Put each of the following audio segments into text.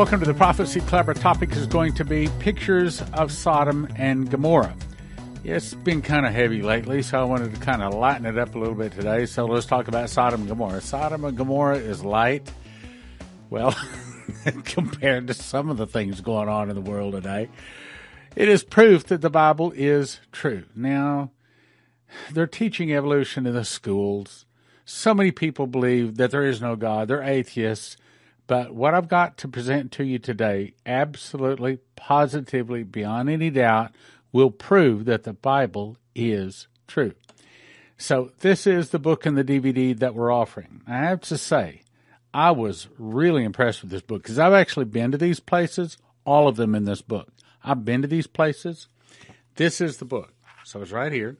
Welcome to the Prophecy Club. Our topic is going to be pictures of Sodom and Gomorrah. It's been kind of heavy lately, so I wanted to kind of lighten it up a little bit today. So let's talk about Sodom and Gomorrah. Sodom and Gomorrah is light. Well, compared to some of the things going on in the world today, it is proof that the Bible is true. Now, they're teaching evolution in the schools. So many people believe that there is no God. They're atheists. But what I've got to present to you today, absolutely, positively, beyond any doubt, will prove that the Bible is true. So this is the book and the DVD that we're offering. I have to say, I was really impressed with this book because I've actually been to these places, all of them in this book. I've been to these places. This is the book. So it's right here.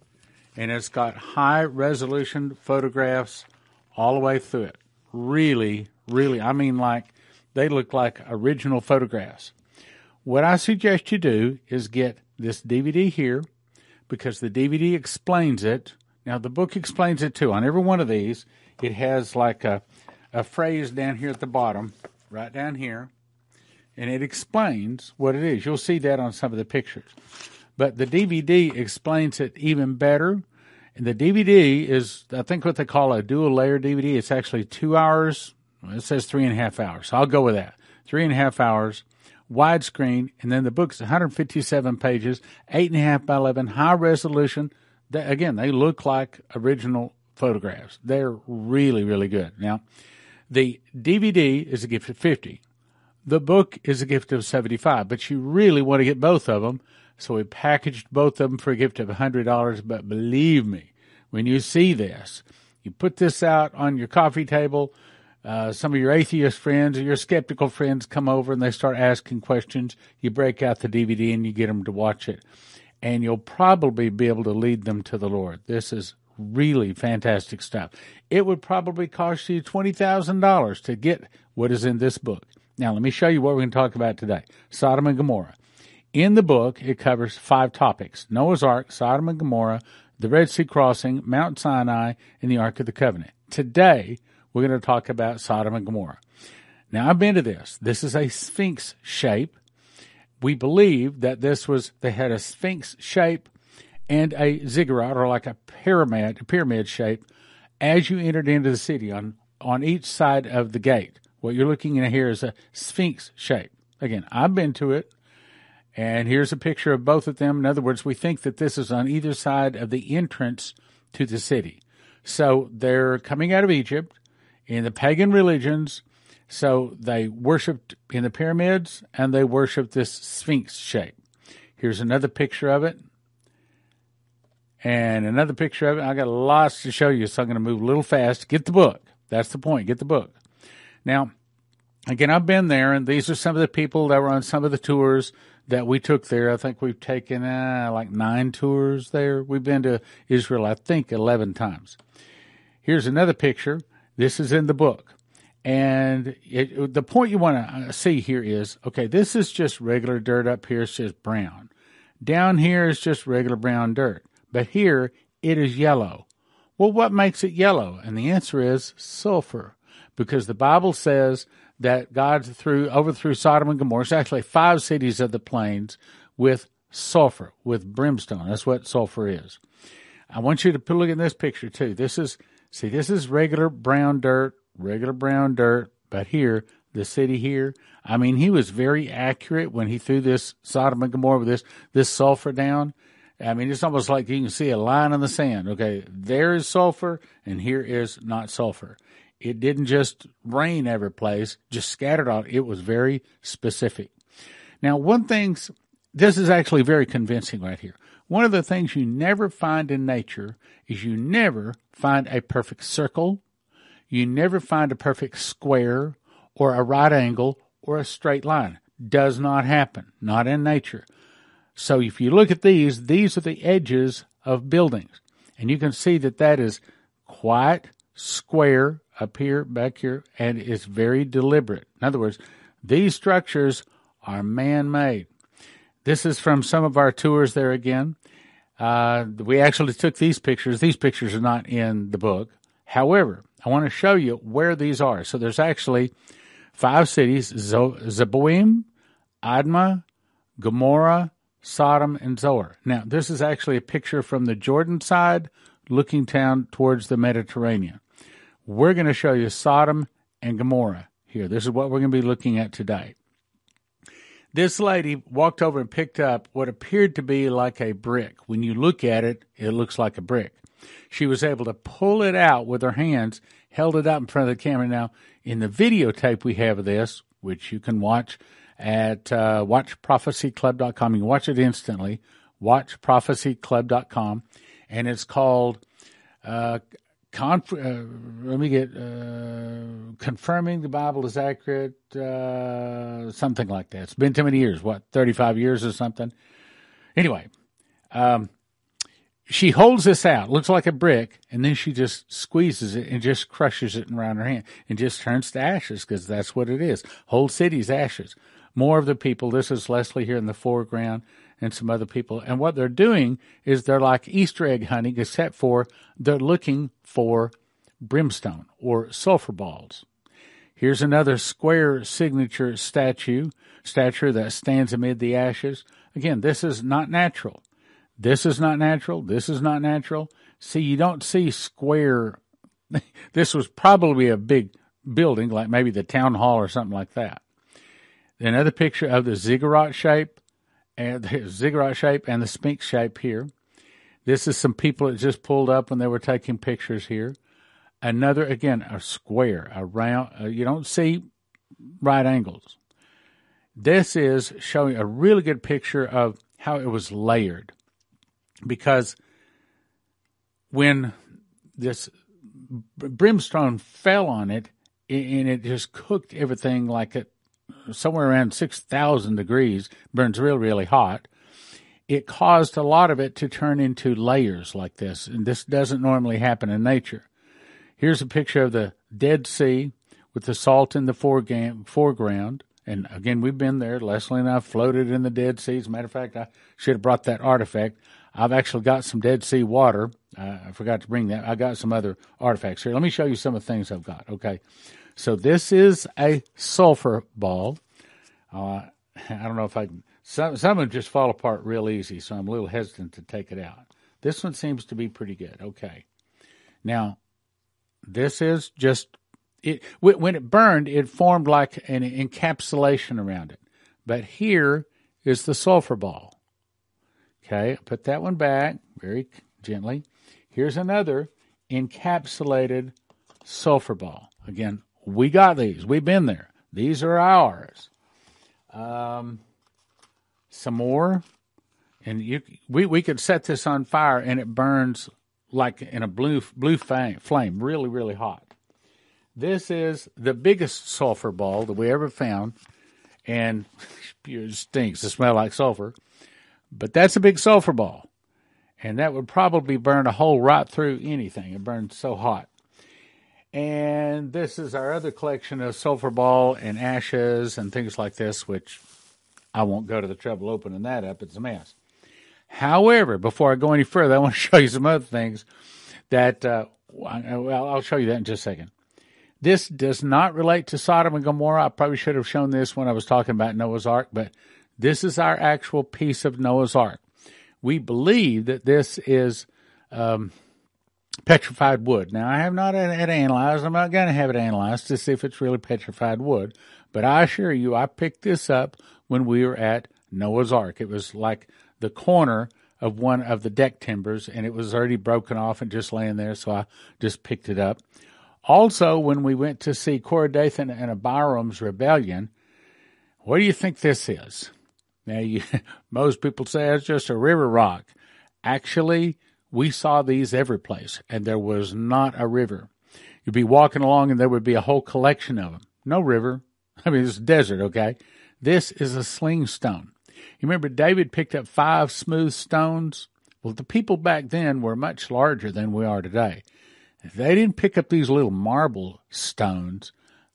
And it's got high resolution photographs all the way through it. Really, really, I mean, like they look like original photographs. What I suggest you do is get this DVD here because the DVD explains it. Now, the book explains it too. On every one of these, it has like a, a phrase down here at the bottom, right down here, and it explains what it is. You'll see that on some of the pictures. But the DVD explains it even better. And the DVD is, I think, what they call a dual layer DVD. It's actually two hours it says three and a half hours. So I'll go with that. Three and a half hours, widescreen, and then the book's 157 pages, eight and a half by 11, high resolution. They, again, they look like original photographs. They're really, really good. Now, the DVD is a gift of 50. The book is a gift of 75, but you really want to get both of them. So we packaged both of them for a gift of $100. But believe me, when you see this, you put this out on your coffee table uh, some of your atheist friends or your skeptical friends come over and they start asking questions. You break out the DVD and you get them to watch it. And you'll probably be able to lead them to the Lord. This is really fantastic stuff. It would probably cost you $20,000 to get what is in this book. Now, let me show you what we're going to talk about today Sodom and Gomorrah. In the book, it covers five topics Noah's Ark, Sodom and Gomorrah, the Red Sea crossing, Mount Sinai, and the Ark of the Covenant. Today, we're going to talk about Sodom and Gomorrah. Now, I've been to this. This is a sphinx shape. We believe that this was, they had a sphinx shape and a ziggurat or like a pyramid, a pyramid shape as you entered into the city on, on each side of the gate. What you're looking at here is a sphinx shape. Again, I've been to it. And here's a picture of both of them. In other words, we think that this is on either side of the entrance to the city. So they're coming out of Egypt in the pagan religions. So they worshipped in the pyramids and they worshipped this sphinx shape. Here's another picture of it. And another picture of it. I got lots to show you, so I'm going to move a little fast. Get the book. That's the point. Get the book. Now, again, I've been there, and these are some of the people that were on some of the tours that we took there. I think we've taken uh, like nine tours there. We've been to Israel, I think, 11 times. Here's another picture this is in the book. And it, the point you want to uh, see here is okay, this is just regular dirt up here, it's just brown. Down here is just regular brown dirt. But here it is yellow. Well, what makes it yellow? And the answer is sulfur. Because the Bible says that God threw overthrew Sodom and Gomorrah. It's actually five cities of the plains with sulfur, with brimstone. That's what sulfur is. I want you to look at this picture too. This is See, this is regular brown dirt, regular brown dirt, but here, the city here, I mean, he was very accurate when he threw this Sodom and Gomorrah with this, this sulfur down. I mean, it's almost like you can see a line in the sand. Okay, there is sulfur, and here is not sulfur. It didn't just rain every place, just scattered out. It was very specific. Now, one thing, this is actually very convincing right here. One of the things you never find in nature is you never find a perfect circle, you never find a perfect square or a right angle or a straight line. Does not happen, not in nature. So if you look at these, these are the edges of buildings. And you can see that that is quite square up here, back here, and it's very deliberate. In other words, these structures are man made. This is from some of our tours there again. Uh, we actually took these pictures. These pictures are not in the book. However, I want to show you where these are. So there's actually five cities Zeboim, Admah, Gomorrah, Sodom, and Zoar. Now, this is actually a picture from the Jordan side looking down towards the Mediterranean. We're going to show you Sodom and Gomorrah here. This is what we're going to be looking at today. This lady walked over and picked up what appeared to be like a brick. When you look at it, it looks like a brick. She was able to pull it out with her hands, held it up in front of the camera. Now, in the videotape we have of this, which you can watch at uh, watchprophecyclub.com, you can watch it instantly, watchprophecyclub.com, and it's called uh, Conf- uh, let me get uh, confirming the Bible is accurate, uh, something like that. It's been too many years. What, thirty-five years or something? Anyway, um, she holds this out, looks like a brick, and then she just squeezes it and just crushes it around her hand and just turns to ashes because that's what it is. Whole city's ashes. More of the people. This is Leslie here in the foreground and some other people. And what they're doing is they're like Easter egg hunting, except for they're looking for brimstone or sulfur balls. Here's another square signature statue, statue that stands amid the ashes. Again, this is not natural. This is not natural. This is not natural. See, you don't see square. this was probably a big building, like maybe the town hall or something like that. Another picture of the ziggurat shape and the ziggurat shape and the sphinx shape here. This is some people that just pulled up when they were taking pictures here. Another, again, a square, a round, uh, you don't see right angles. This is showing a really good picture of how it was layered. Because when this brimstone fell on it, and it just cooked everything like it somewhere around 6,000 degrees, burns real, really hot. It caused a lot of it to turn into layers like this, and this doesn't normally happen in nature. Here's a picture of the Dead Sea with the salt in the foreground. And again, we've been there. Leslie and I floated in the Dead Sea. As a matter of fact, I should have brought that artifact. I've actually got some Dead Sea water. Uh, I forgot to bring that. I got some other artifacts here. Let me show you some of the things I've got. Okay. So this is a sulfur ball. Uh, I don't know if I can. Some some of them just fall apart real easy, so I'm a little hesitant to take it out. This one seems to be pretty good. Okay, now this is just it. When it burned, it formed like an encapsulation around it. But here is the sulfur ball. Okay, put that one back very gently. Here's another encapsulated sulfur ball. Again, we got these. We've been there. These are ours. Um, some more, and you we we could set this on fire and it burns like in a blue blue flame, really really hot. This is the biggest sulfur ball that we ever found, and it stinks. It smells like sulfur, but that's a big sulfur ball, and that would probably burn a hole right through anything. It burns so hot. And this is our other collection of sulfur ball and ashes and things like this, which I won't go to the trouble opening that up. It's a mess. However, before I go any further, I want to show you some other things that, uh, well, I'll show you that in just a second. This does not relate to Sodom and Gomorrah. I probably should have shown this when I was talking about Noah's Ark, but this is our actual piece of Noah's Ark. We believe that this is um, petrified wood. Now, I have not had it analyzed. I'm not going to have it analyzed to see if it's really petrified wood. But I assure you, I picked this up when we were at Noah's Ark. It was like the corner of one of the deck timbers, and it was already broken off and just laying there, so I just picked it up. Also, when we went to see Korah Dathan and Abiram's rebellion, what do you think this is? Now, you, most people say it's just a river rock. Actually, we saw these every place, and there was not a river. You'd be walking along, and there would be a whole collection of them. No river. I mean, it's desert, okay? This is a sling stone. You remember David picked up five smooth stones? Well, the people back then were much larger than we are today. They didn't pick up these little marble stones.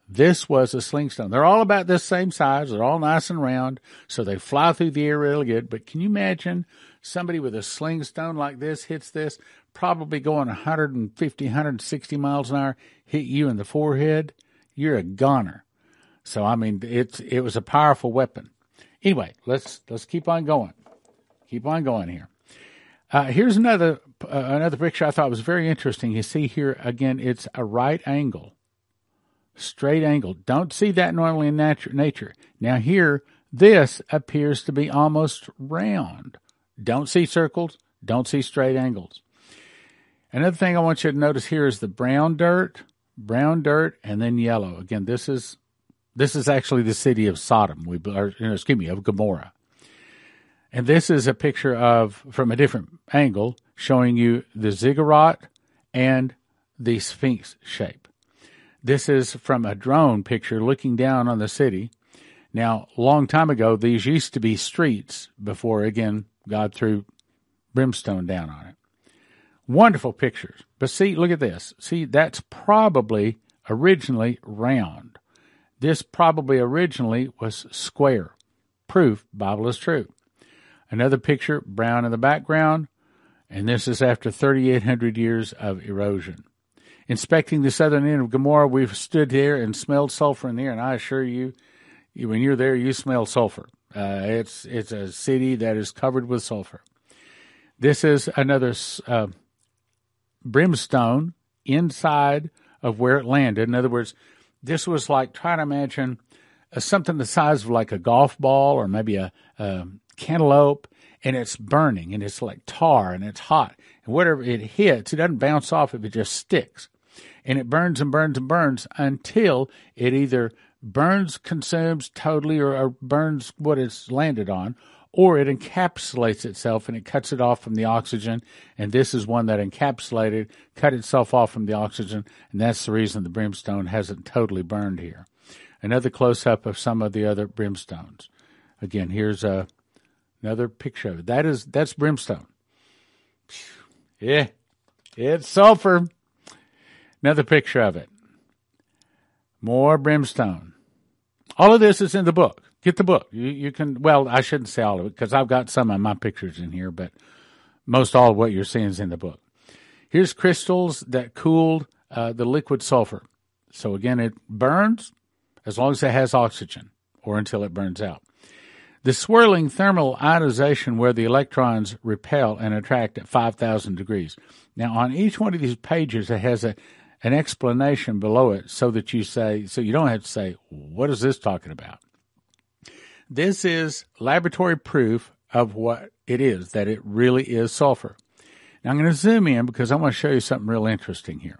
This was a sling stone. They're all about this same size. They're all nice and round, so they fly through the air really good. But can you imagine somebody with a sling stone like this hits this, probably going 150, 160 miles an hour, hit you in the forehead? You're a goner. So I mean, it's it was a powerful weapon. Anyway, let's let's keep on going. Keep on going here. Uh, here's another uh, another picture I thought was very interesting. You see here again, it's a right angle, straight angle. Don't see that normally in natu- nature. Now here, this appears to be almost round. Don't see circles. Don't see straight angles. Another thing I want you to notice here is the brown dirt, brown dirt, and then yellow. Again, this is this is actually the city of Sodom. We, or, excuse me, of Gomorrah. And this is a picture of, from a different angle, showing you the ziggurat and the Sphinx shape. This is from a drone picture looking down on the city. Now, long time ago, these used to be streets before, again, God threw brimstone down on it. Wonderful pictures. But see, look at this. See, that's probably originally round. This probably originally was square. Proof Bible is true. Another picture, brown in the background, and this is after 3,800 years of erosion. Inspecting the southern end of Gomorrah, we've stood here and smelled sulfur in the air, and I assure you, when you're there, you smell sulfur. Uh, it's it's a city that is covered with sulfur. This is another uh, brimstone inside of where it landed. In other words, this was like trying to imagine uh, something the size of like a golf ball or maybe a, a cantaloupe and it's burning and it's like tar and it's hot. And whatever it hits, it doesn't bounce off if it just sticks. And it burns and burns and burns until it either burns, consumes totally, or, or burns what it's landed on, or it encapsulates itself and it cuts it off from the oxygen. And this is one that encapsulated, cut itself off from the oxygen, and that's the reason the brimstone hasn't totally burned here. Another close up of some of the other brimstones. Again, here's a Another picture of it. That is that's brimstone. Yeah, it's sulfur. Another picture of it. More brimstone. All of this is in the book. Get the book. You you can. Well, I shouldn't say all of it because I've got some of my pictures in here, but most all of what you're seeing is in the book. Here's crystals that cooled uh, the liquid sulfur. So again, it burns as long as it has oxygen, or until it burns out. The swirling thermal ionization where the electrons repel and attract at 5,000 degrees. Now, on each one of these pages, it has a, an explanation below it so that you say, so you don't have to say, what is this talking about? This is laboratory proof of what it is, that it really is sulfur. Now, I'm going to zoom in because I want to show you something real interesting here.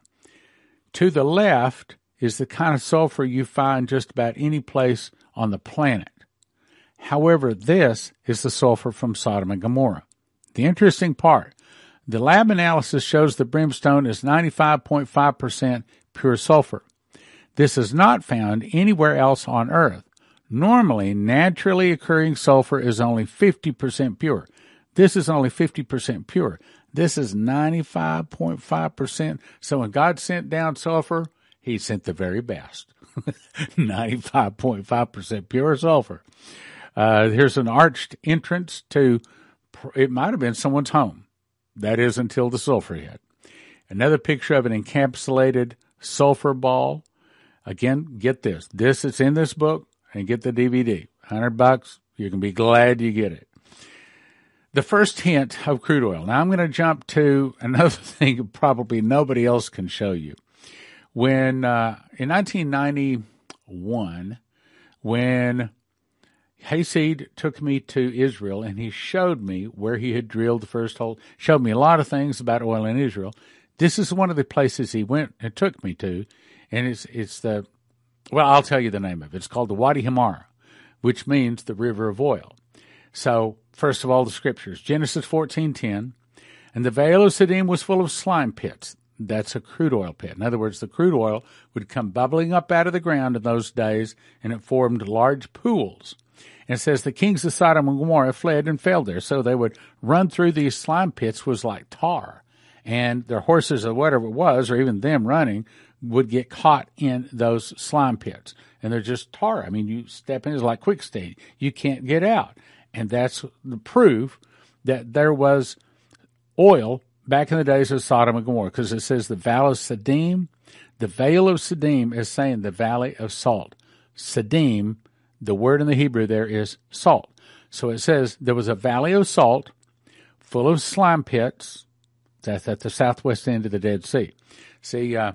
To the left is the kind of sulfur you find just about any place on the planet. However, this is the sulfur from Sodom and Gomorrah. The interesting part the lab analysis shows the brimstone is 95.5% pure sulfur. This is not found anywhere else on Earth. Normally, naturally occurring sulfur is only 50% pure. This is only 50% pure. This is 95.5%. So when God sent down sulfur, he sent the very best. 95.5% pure sulfur. Uh, here's an arched entrance to, it might have been someone's home. That is until the sulfur hit. Another picture of an encapsulated sulfur ball. Again, get this. This is in this book and get the DVD. 100 bucks. You can be glad you get it. The first hint of crude oil. Now I'm going to jump to another thing probably nobody else can show you. When, uh, in 1991, when Hayseed took me to Israel and he showed me where he had drilled the first hole, showed me a lot of things about oil in Israel. This is one of the places he went and took me to, and it's it's the well, I'll tell you the name of it. It's called the Wadi Hamara, which means the river of oil. So, first of all, the scriptures. Genesis 14:10, and the vale of Siddim was full of slime pits. That's a crude oil pit. In other words, the crude oil would come bubbling up out of the ground in those days, and it formed large pools. And it says the kings of Sodom and Gomorrah fled and fell there. So they would run through these slime pits was like tar. And their horses or whatever it was, or even them running, would get caught in those slime pits. And they're just tar. I mean, you step in, it's like quicksand. You can't get out. And that's the proof that there was oil back in the days of Sodom and Gomorrah, because it says the valley of Siddim, the vale of Siddim is saying the valley of salt Sadim, the word in the Hebrew there is salt. So it says there was a valley of salt full of slime pits. That's at the southwest end of the Dead Sea. See, uh,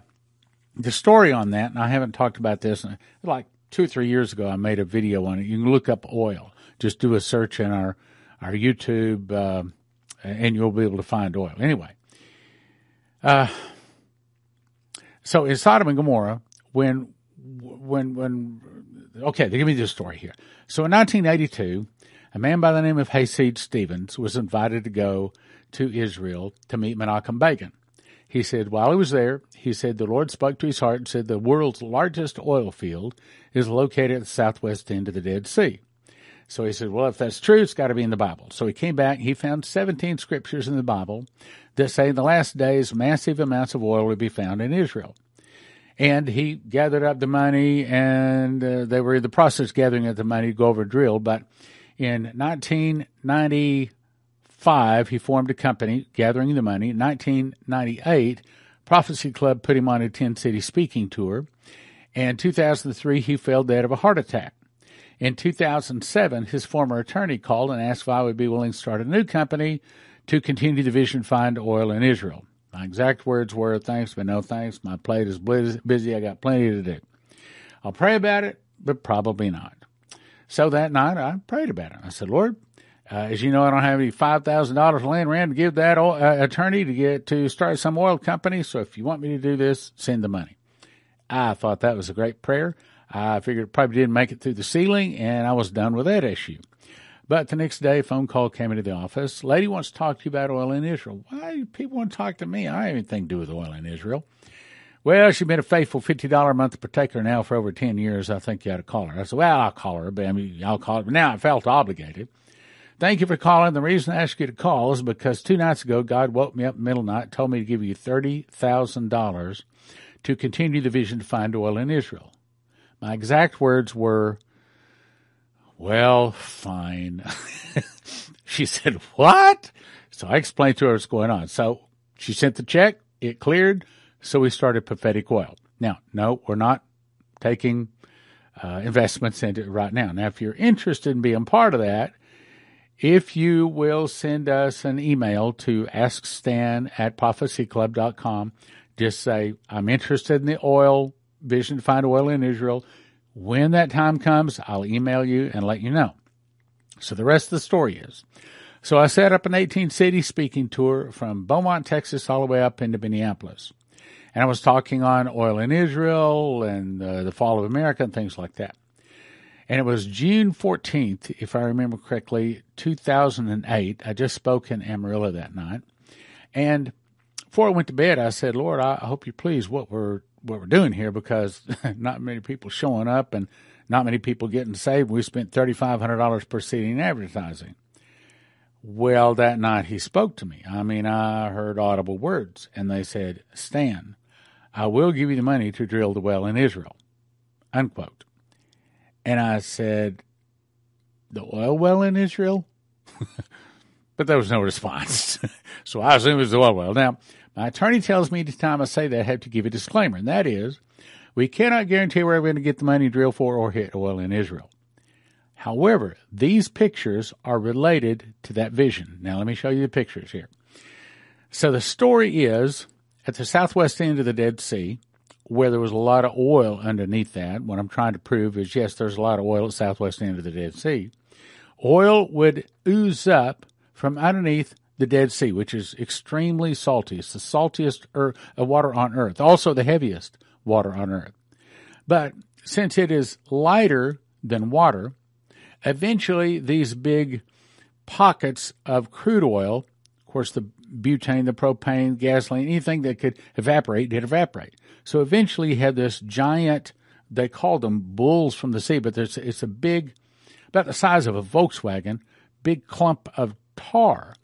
the story on that, and I haven't talked about this, like two or three years ago, I made a video on it. You can look up oil. Just do a search in our, our YouTube, uh, and you'll be able to find oil. Anyway, uh, so in Sodom and Gomorrah, when, when, when, okay, they give me this story here. So in 1982, a man by the name of Hayseed Stevens was invited to go to Israel to meet Menachem Begin. He said while he was there, he said the Lord spoke to his heart and said the world's largest oil field is located at the southwest end of the Dead Sea. So he said, well, if that's true, it's got to be in the Bible. So he came back. He found 17 scriptures in the Bible that say in the last days, massive amounts of oil would be found in Israel. And he gathered up the money, and uh, they were in the process gathering up the money to go over a drill. But in 1995, he formed a company gathering the money. In 1998, Prophecy Club put him on a 10 city speaking tour. And 2003, he fell dead of a heart attack. In 2007, his former attorney called and asked if I would be willing to start a new company to continue the vision find oil in Israel. My exact words were, thanks, but no thanks. My plate is busy. I got plenty to do. I'll pray about it, but probably not. So that night, I prayed about it. I said, Lord, uh, as you know, I don't have any five thousand dollars laying around to give that uh, attorney to get to start some oil company. So if you want me to do this, send the money. I thought that was a great prayer. I figured it probably didn't make it through the ceiling, and I was done with that issue. But the next day, a phone call came into the office. Lady wants to talk to you about oil in Israel. Why do people want to talk to me? I have anything to do with oil in Israel. Well, she's been a faithful $50 a month protector now for over 10 years. I think you ought to call her. I said, well, I'll call her, but I mean, I'll call her. But now I felt obligated. Thank you for calling. The reason I asked you to call is because two nights ago, God woke me up in the middle of the night, told me to give you $30,000 to continue the vision to find oil in Israel. My exact words were, well, fine. she said, what? So I explained to her what's going on. So she sent the check, it cleared, so we started prophetic oil. Now, no, we're not taking uh, investments into it right now. Now, if you're interested in being part of that, if you will send us an email to askstan at prophecyclub.com, just say, I'm interested in the oil Vision to Find Oil in Israel. When that time comes, I'll email you and let you know. So the rest of the story is. So I set up an 18 city speaking tour from Beaumont, Texas, all the way up into Minneapolis. And I was talking on oil in Israel and uh, the fall of America and things like that. And it was June 14th, if I remember correctly, 2008. I just spoke in Amarillo that night. And before I went to bed, I said, Lord, I hope you're pleased what we're what we're doing here because not many people showing up and not many people getting saved. We spent thirty five hundred dollars per seat in advertising. Well, that night he spoke to me. I mean, I heard audible words, and they said, "Stan, I will give you the money to drill the well in Israel." Unquote. And I said, "The oil well in Israel." but there was no response. so I assume it was the oil well. Now, my attorney tells me each time I say that I have to give a disclaimer, and that is we cannot guarantee where we're going to get the money drilled for or hit oil in Israel. However, these pictures are related to that vision. Now, let me show you the pictures here. So the story is at the southwest end of the Dead Sea, where there was a lot of oil underneath that. What I'm trying to prove is yes, there's a lot of oil at the southwest end of the Dead Sea. Oil would ooze up from underneath the Dead Sea, which is extremely salty. It's the saltiest er- water on earth, also the heaviest water on earth. But since it is lighter than water, eventually these big pockets of crude oil, of course, the butane, the propane, gasoline, anything that could evaporate did evaporate. So eventually you had this giant, they called them bulls from the sea, but it's a big, about the size of a Volkswagen, big clump of tar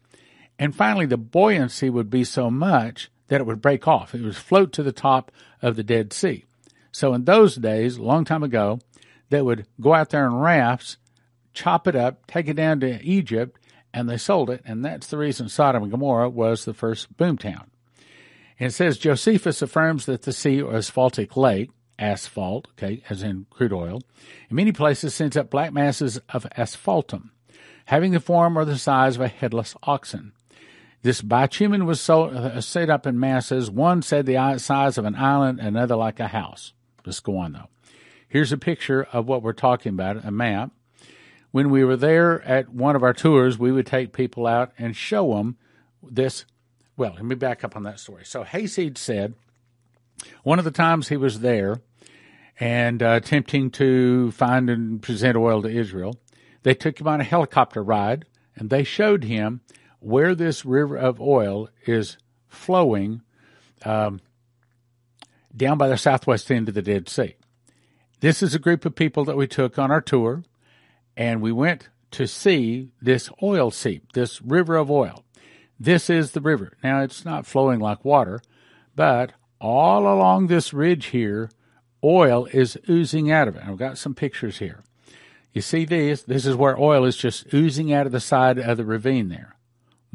and finally, the buoyancy would be so much that it would break off. It would float to the top of the Dead Sea. So in those days, a long time ago, they would go out there in rafts, chop it up, take it down to Egypt, and they sold it. And that's the reason Sodom and Gomorrah was the first boomtown. And it says Josephus affirms that the sea or asphaltic lake, asphalt, okay, as in crude oil. In many places sends up black masses of asphaltum, having the form or the size of a headless oxen. This bitumen was uh, set up in masses. One said the size of an island, another like a house. Let's go on though. Here's a picture of what we're talking about, a map. When we were there at one of our tours, we would take people out and show them this. Well, let me back up on that story. So Hayseed said one of the times he was there and uh, attempting to find and present oil to Israel, they took him on a helicopter ride and they showed him where this river of oil is flowing um, down by the southwest end of the Dead Sea. This is a group of people that we took on our tour, and we went to see this oil seep, this river of oil. This is the river. Now, it's not flowing like water, but all along this ridge here, oil is oozing out of it. I've got some pictures here. You see these? This is where oil is just oozing out of the side of the ravine there.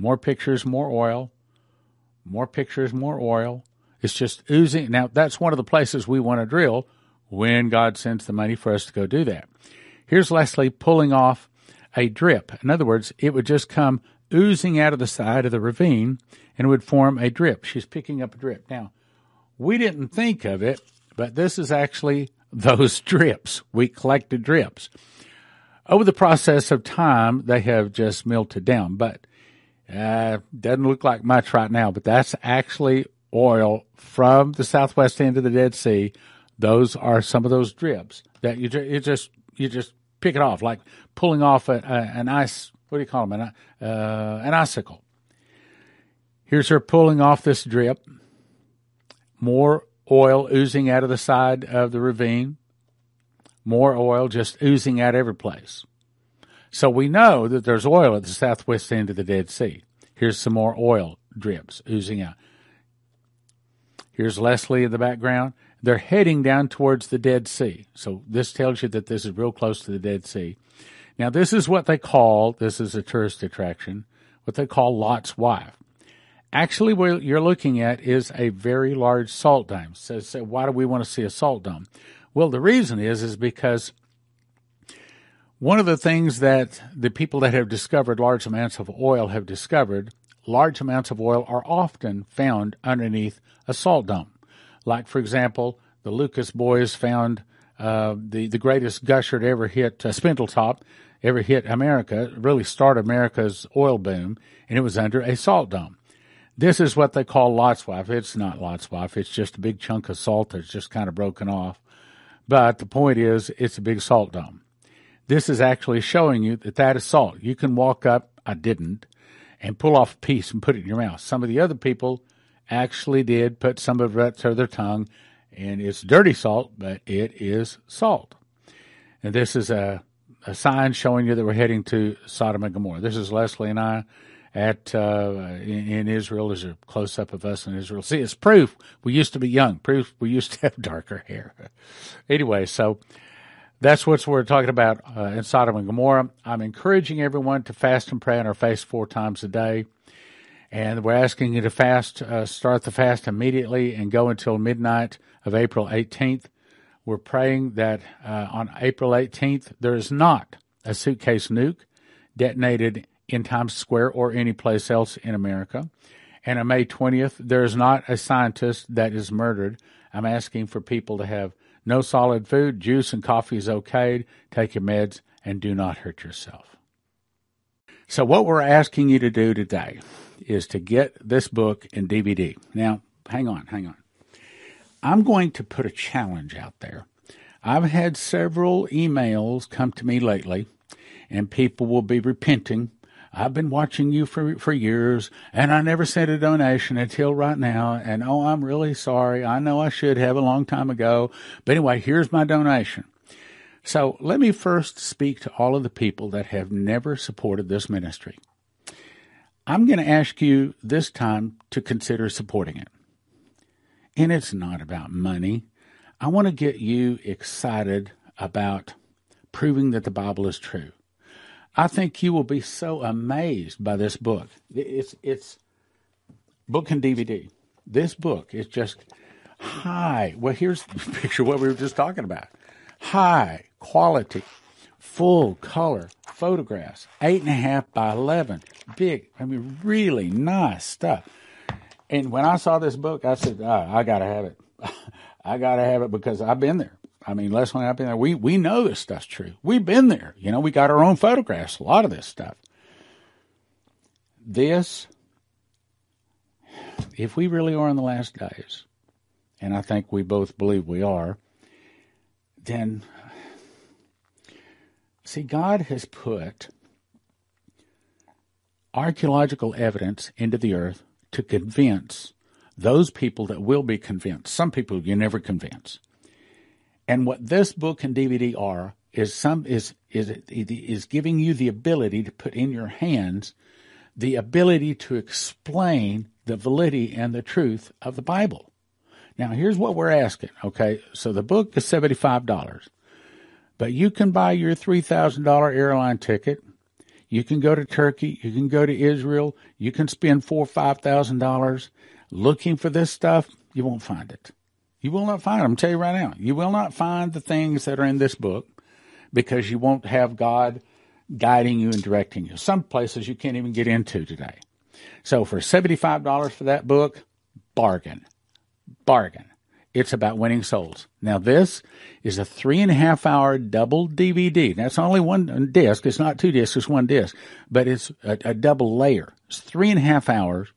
More pictures, more oil. More pictures, more oil. It's just oozing. Now, that's one of the places we want to drill when God sends the money for us to go do that. Here's Leslie pulling off a drip. In other words, it would just come oozing out of the side of the ravine and would form a drip. She's picking up a drip. Now, we didn't think of it, but this is actually those drips. We collected drips. Over the process of time, they have just melted down, but uh, doesn't look like much right now, but that's actually oil from the southwest end of the Dead Sea. Those are some of those drips that you, you just you just pick it off like pulling off a, a, an ice. What do you call them? An, uh, an icicle. Here's her pulling off this drip. More oil oozing out of the side of the ravine. More oil just oozing out every place. So we know that there's oil at the southwest end of the Dead Sea. Here's some more oil drips oozing out. Here's Leslie in the background. They're heading down towards the Dead Sea. So this tells you that this is real close to the Dead Sea. Now, this is what they call, this is a tourist attraction, what they call Lot's Wife. Actually, what you're looking at is a very large salt dome. So, so why do we want to see a salt dome? Well, the reason is, is because one of the things that the people that have discovered large amounts of oil have discovered, large amounts of oil are often found underneath a salt dome. Like, for example, the Lucas boys found uh, the, the greatest gusher to ever hit uh, Spindletop, ever hit America, really start America's oil boom, and it was under a salt dome. This is what they call Lot's wife. It's not Lot's wife. It's just a big chunk of salt that's just kind of broken off. But the point is, it's a big salt dome. This is actually showing you that that is salt. You can walk up, I didn't, and pull off a piece and put it in your mouth. Some of the other people actually did put some of it to their tongue, and it's dirty salt, but it is salt. And this is a, a sign showing you that we're heading to Sodom and Gomorrah. This is Leslie and I at uh, in, in, Israel. There's a close up of us in Israel. See, it's proof we used to be young. Proof we used to have darker hair. anyway, so that's what we're talking about uh, in Sodom and Gomorrah. I'm encouraging everyone to fast and pray on our face four times a day. And we're asking you to fast, uh, start the fast immediately and go until midnight of April 18th. We're praying that uh, on April 18th, there is not a suitcase nuke detonated in Times Square or any place else in America. And on May 20th, there is not a scientist that is murdered. I'm asking for people to have no solid food, juice and coffee is okay. Take your meds and do not hurt yourself. So, what we're asking you to do today is to get this book in DVD. Now, hang on, hang on. I'm going to put a challenge out there. I've had several emails come to me lately, and people will be repenting I've been watching you for, for years and I never sent a donation until right now. And oh, I'm really sorry. I know I should have a long time ago. But anyway, here's my donation. So let me first speak to all of the people that have never supported this ministry. I'm going to ask you this time to consider supporting it. And it's not about money. I want to get you excited about proving that the Bible is true. I think you will be so amazed by this book. It's it's book and DVD. This book is just high. Well, here's the picture of what we were just talking about. High quality, full color photographs, eight and a half by 11, big. I mean, really nice stuff. And when I saw this book, I said, oh, I got to have it. I got to have it because I've been there. I mean, I've been there. We, we know this stuff's true. We've been there. You know, we got our own photographs, a lot of this stuff. This, if we really are in the last days, and I think we both believe we are, then see, God has put archaeological evidence into the earth to convince those people that will be convinced. Some people you never convince. And what this book and DVD are is some is is is giving you the ability to put in your hands the ability to explain the validity and the truth of the Bible. Now, here's what we're asking. Okay, so the book is seventy-five dollars, but you can buy your three thousand dollar airline ticket. You can go to Turkey. You can go to Israel. You can spend four or five thousand dollars looking for this stuff. You won't find it. You will not find them. I'm tell you right now. You will not find the things that are in this book because you won't have God guiding you and directing you. Some places you can't even get into today. So for $75 for that book, bargain bargain. It's about winning souls. Now, this is a three and a half hour double DVD. That's only one disc. It's not two discs, it's one disc, but it's a, a double layer. It's three and a half hours.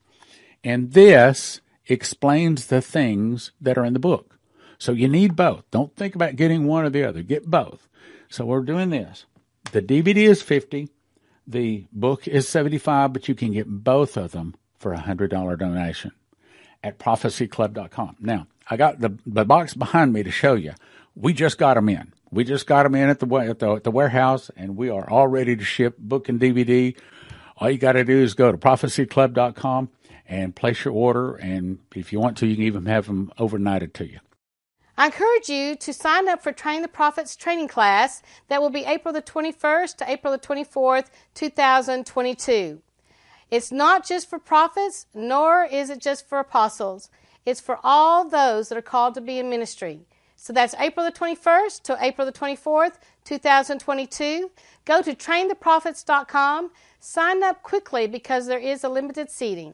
And this explains the things that are in the book. So you need both. Don't think about getting one or the other. Get both. So we're doing this. The DVD is 50. The book is 75, but you can get both of them for a $100 donation at prophecyclub.com. Now, I got the, the box behind me to show you. We just got them in. We just got them in at the, at the, at the warehouse, and we are all ready to ship book and DVD. All you got to do is go to prophecyclub.com and place your order. And if you want to, you can even have them overnighted to you. I encourage you to sign up for Train the Prophets training class that will be April the 21st to April the 24th, 2022. It's not just for prophets, nor is it just for apostles. It's for all those that are called to be in ministry. So that's April the 21st to April the 24th, 2022. Go to traintheprophets.com. Sign up quickly because there is a limited seating.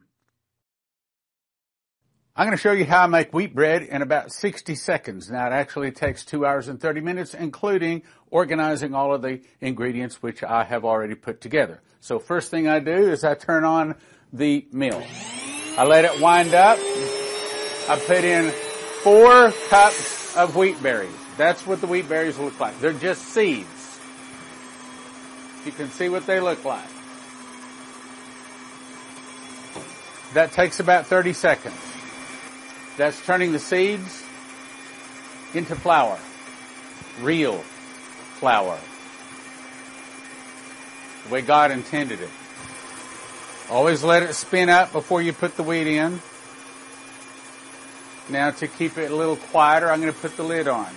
I'm going to show you how I make wheat bread in about 60 seconds. Now it actually takes two hours and 30 minutes, including organizing all of the ingredients which I have already put together. So first thing I do is I turn on the mill. I let it wind up. I put in four cups of wheat berries. That's what the wheat berries look like. They're just seeds. You can see what they look like. That takes about 30 seconds. That's turning the seeds into flour. Real flour. The way God intended it. Always let it spin up before you put the wheat in. Now to keep it a little quieter, I'm going to put the lid on.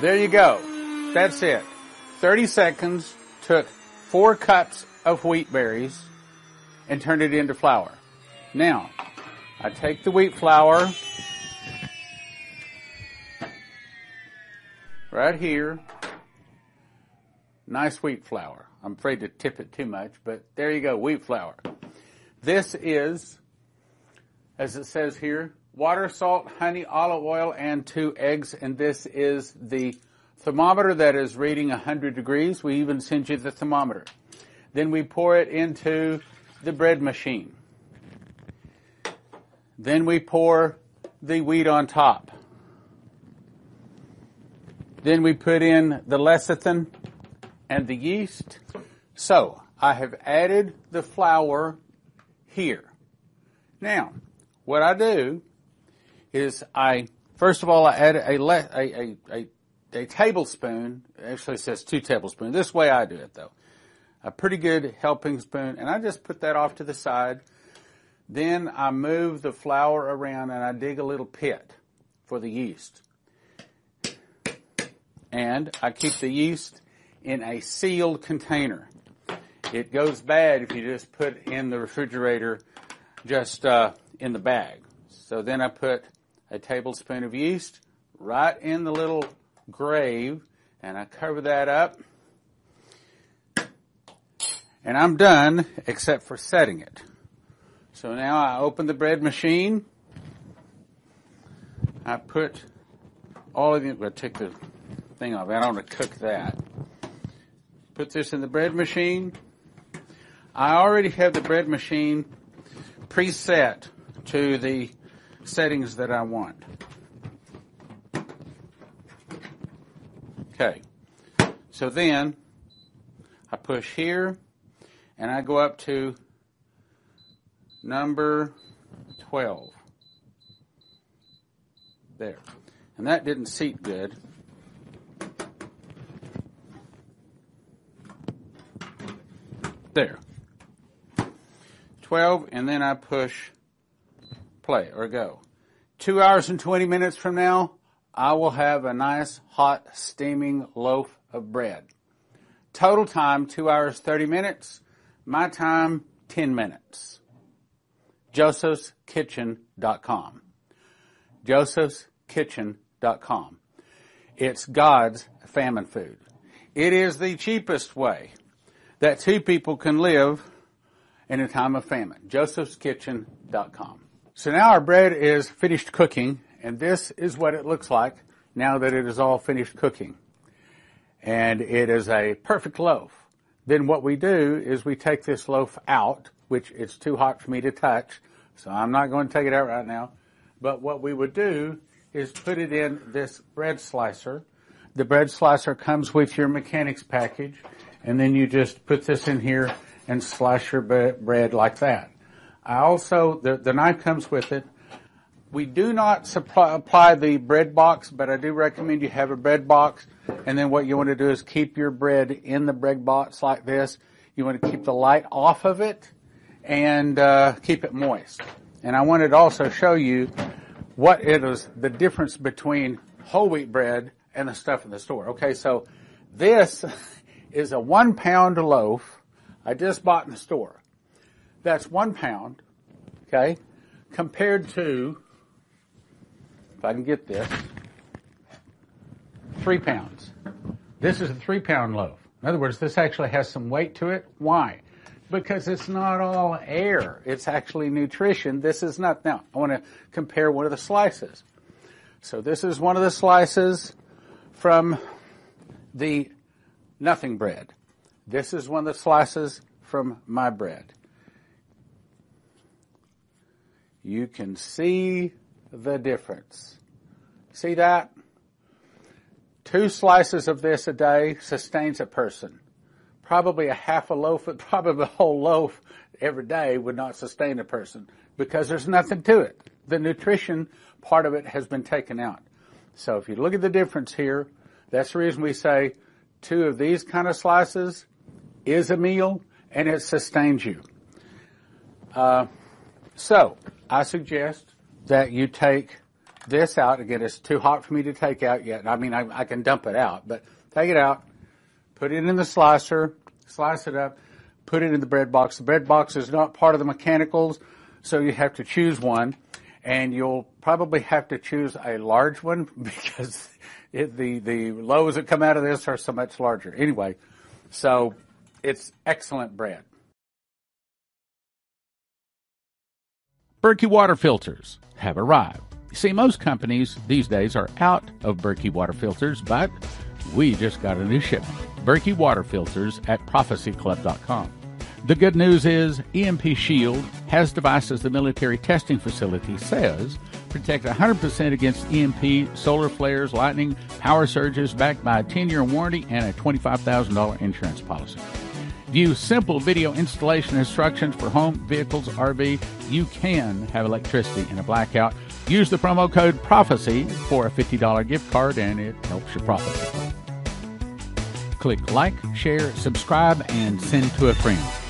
There you go. That's it. 30 seconds took four cups of wheat berries and turn it into flour. Now, I take the wheat flour right here. Nice wheat flour. I'm afraid to tip it too much, but there you go, wheat flour. This is, as it says here, water, salt, honey, olive oil, and two eggs, and this is the thermometer that is reading 100 degrees. We even send you the thermometer. Then we pour it into the bread machine. Then we pour the wheat on top. Then we put in the lecithin and the yeast. So, I have added the flour here. Now, what I do is I First of all, I add a, a, a, a, a tablespoon. Actually, says two tablespoons. This way I do it though. A pretty good helping spoon, and I just put that off to the side. Then I move the flour around and I dig a little pit for the yeast. And I keep the yeast in a sealed container. It goes bad if you just put in the refrigerator just uh, in the bag. So then I put a tablespoon of yeast right in the little grave and I cover that up. And I'm done except for setting it. So now I open the bread machine. I put all of the, I take the thing off. I don't want to cook that. Put this in the bread machine. I already have the bread machine preset to the settings that I want. Okay. So then I push here and I go up to number 12. There. And that didn't seat good. There. 12, and then I push play or go. Two hours and 20 minutes from now, I will have a nice, hot, steaming loaf of bread. Total time, two hours, 30 minutes. My time, 10 minutes. josephskitchen.com. josephskitchen.com. It's God's famine food. It is the cheapest way that two people can live in a time of famine. josephskitchen.com. So now our bread is finished cooking and this is what it looks like now that it is all finished cooking. And it is a perfect loaf. Then what we do is we take this loaf out, which it's too hot for me to touch, so I'm not going to take it out right now. But what we would do is put it in this bread slicer. The bread slicer comes with your mechanics package, and then you just put this in here and slice your bread like that. I also, the, the knife comes with it. We do not supply, apply the bread box, but I do recommend you have a bread box. And then what you want to do is keep your bread in the bread box like this. You want to keep the light off of it and uh, keep it moist. And I wanted to also show you what it is, the difference between whole wheat bread and the stuff in the store. Okay, so this is a one pound loaf I just bought in the store. That's one pound, okay, compared to if I can get this, three pounds. This is a three pound loaf. In other words, this actually has some weight to it. Why? Because it's not all air. It's actually nutrition. This is not. Now, I want to compare one of the slices. So this is one of the slices from the nothing bread. This is one of the slices from my bread. You can see the difference. See that? Two slices of this a day sustains a person. Probably a half a loaf, probably a whole loaf every day would not sustain a person because there's nothing to it. The nutrition part of it has been taken out. So if you look at the difference here, that's the reason we say two of these kind of slices is a meal and it sustains you. Uh, so I suggest that you take this out. Again, it's too hot for me to take out yet. I mean, I, I can dump it out, but take it out, put it in the slicer, slice it up, put it in the bread box. The bread box is not part of the mechanicals, so you have to choose one, and you'll probably have to choose a large one because it, the the loaves that come out of this are so much larger. Anyway, so it's excellent bread. Berkey water filters have arrived. You see, most companies these days are out of Berkey water filters, but we just got a new shipment. Berkey water filters at prophecyclub.com. The good news is EMP Shield has devices the military testing facility says protect 100% against EMP, solar flares, lightning, power surges, backed by a 10 year warranty and a $25,000 insurance policy. View simple video installation instructions for home, vehicles, RV. You can have electricity in a blackout Use the promo code PROPHECY for a $50 gift card and it helps your prophecy. Click like, share, subscribe, and send to a friend.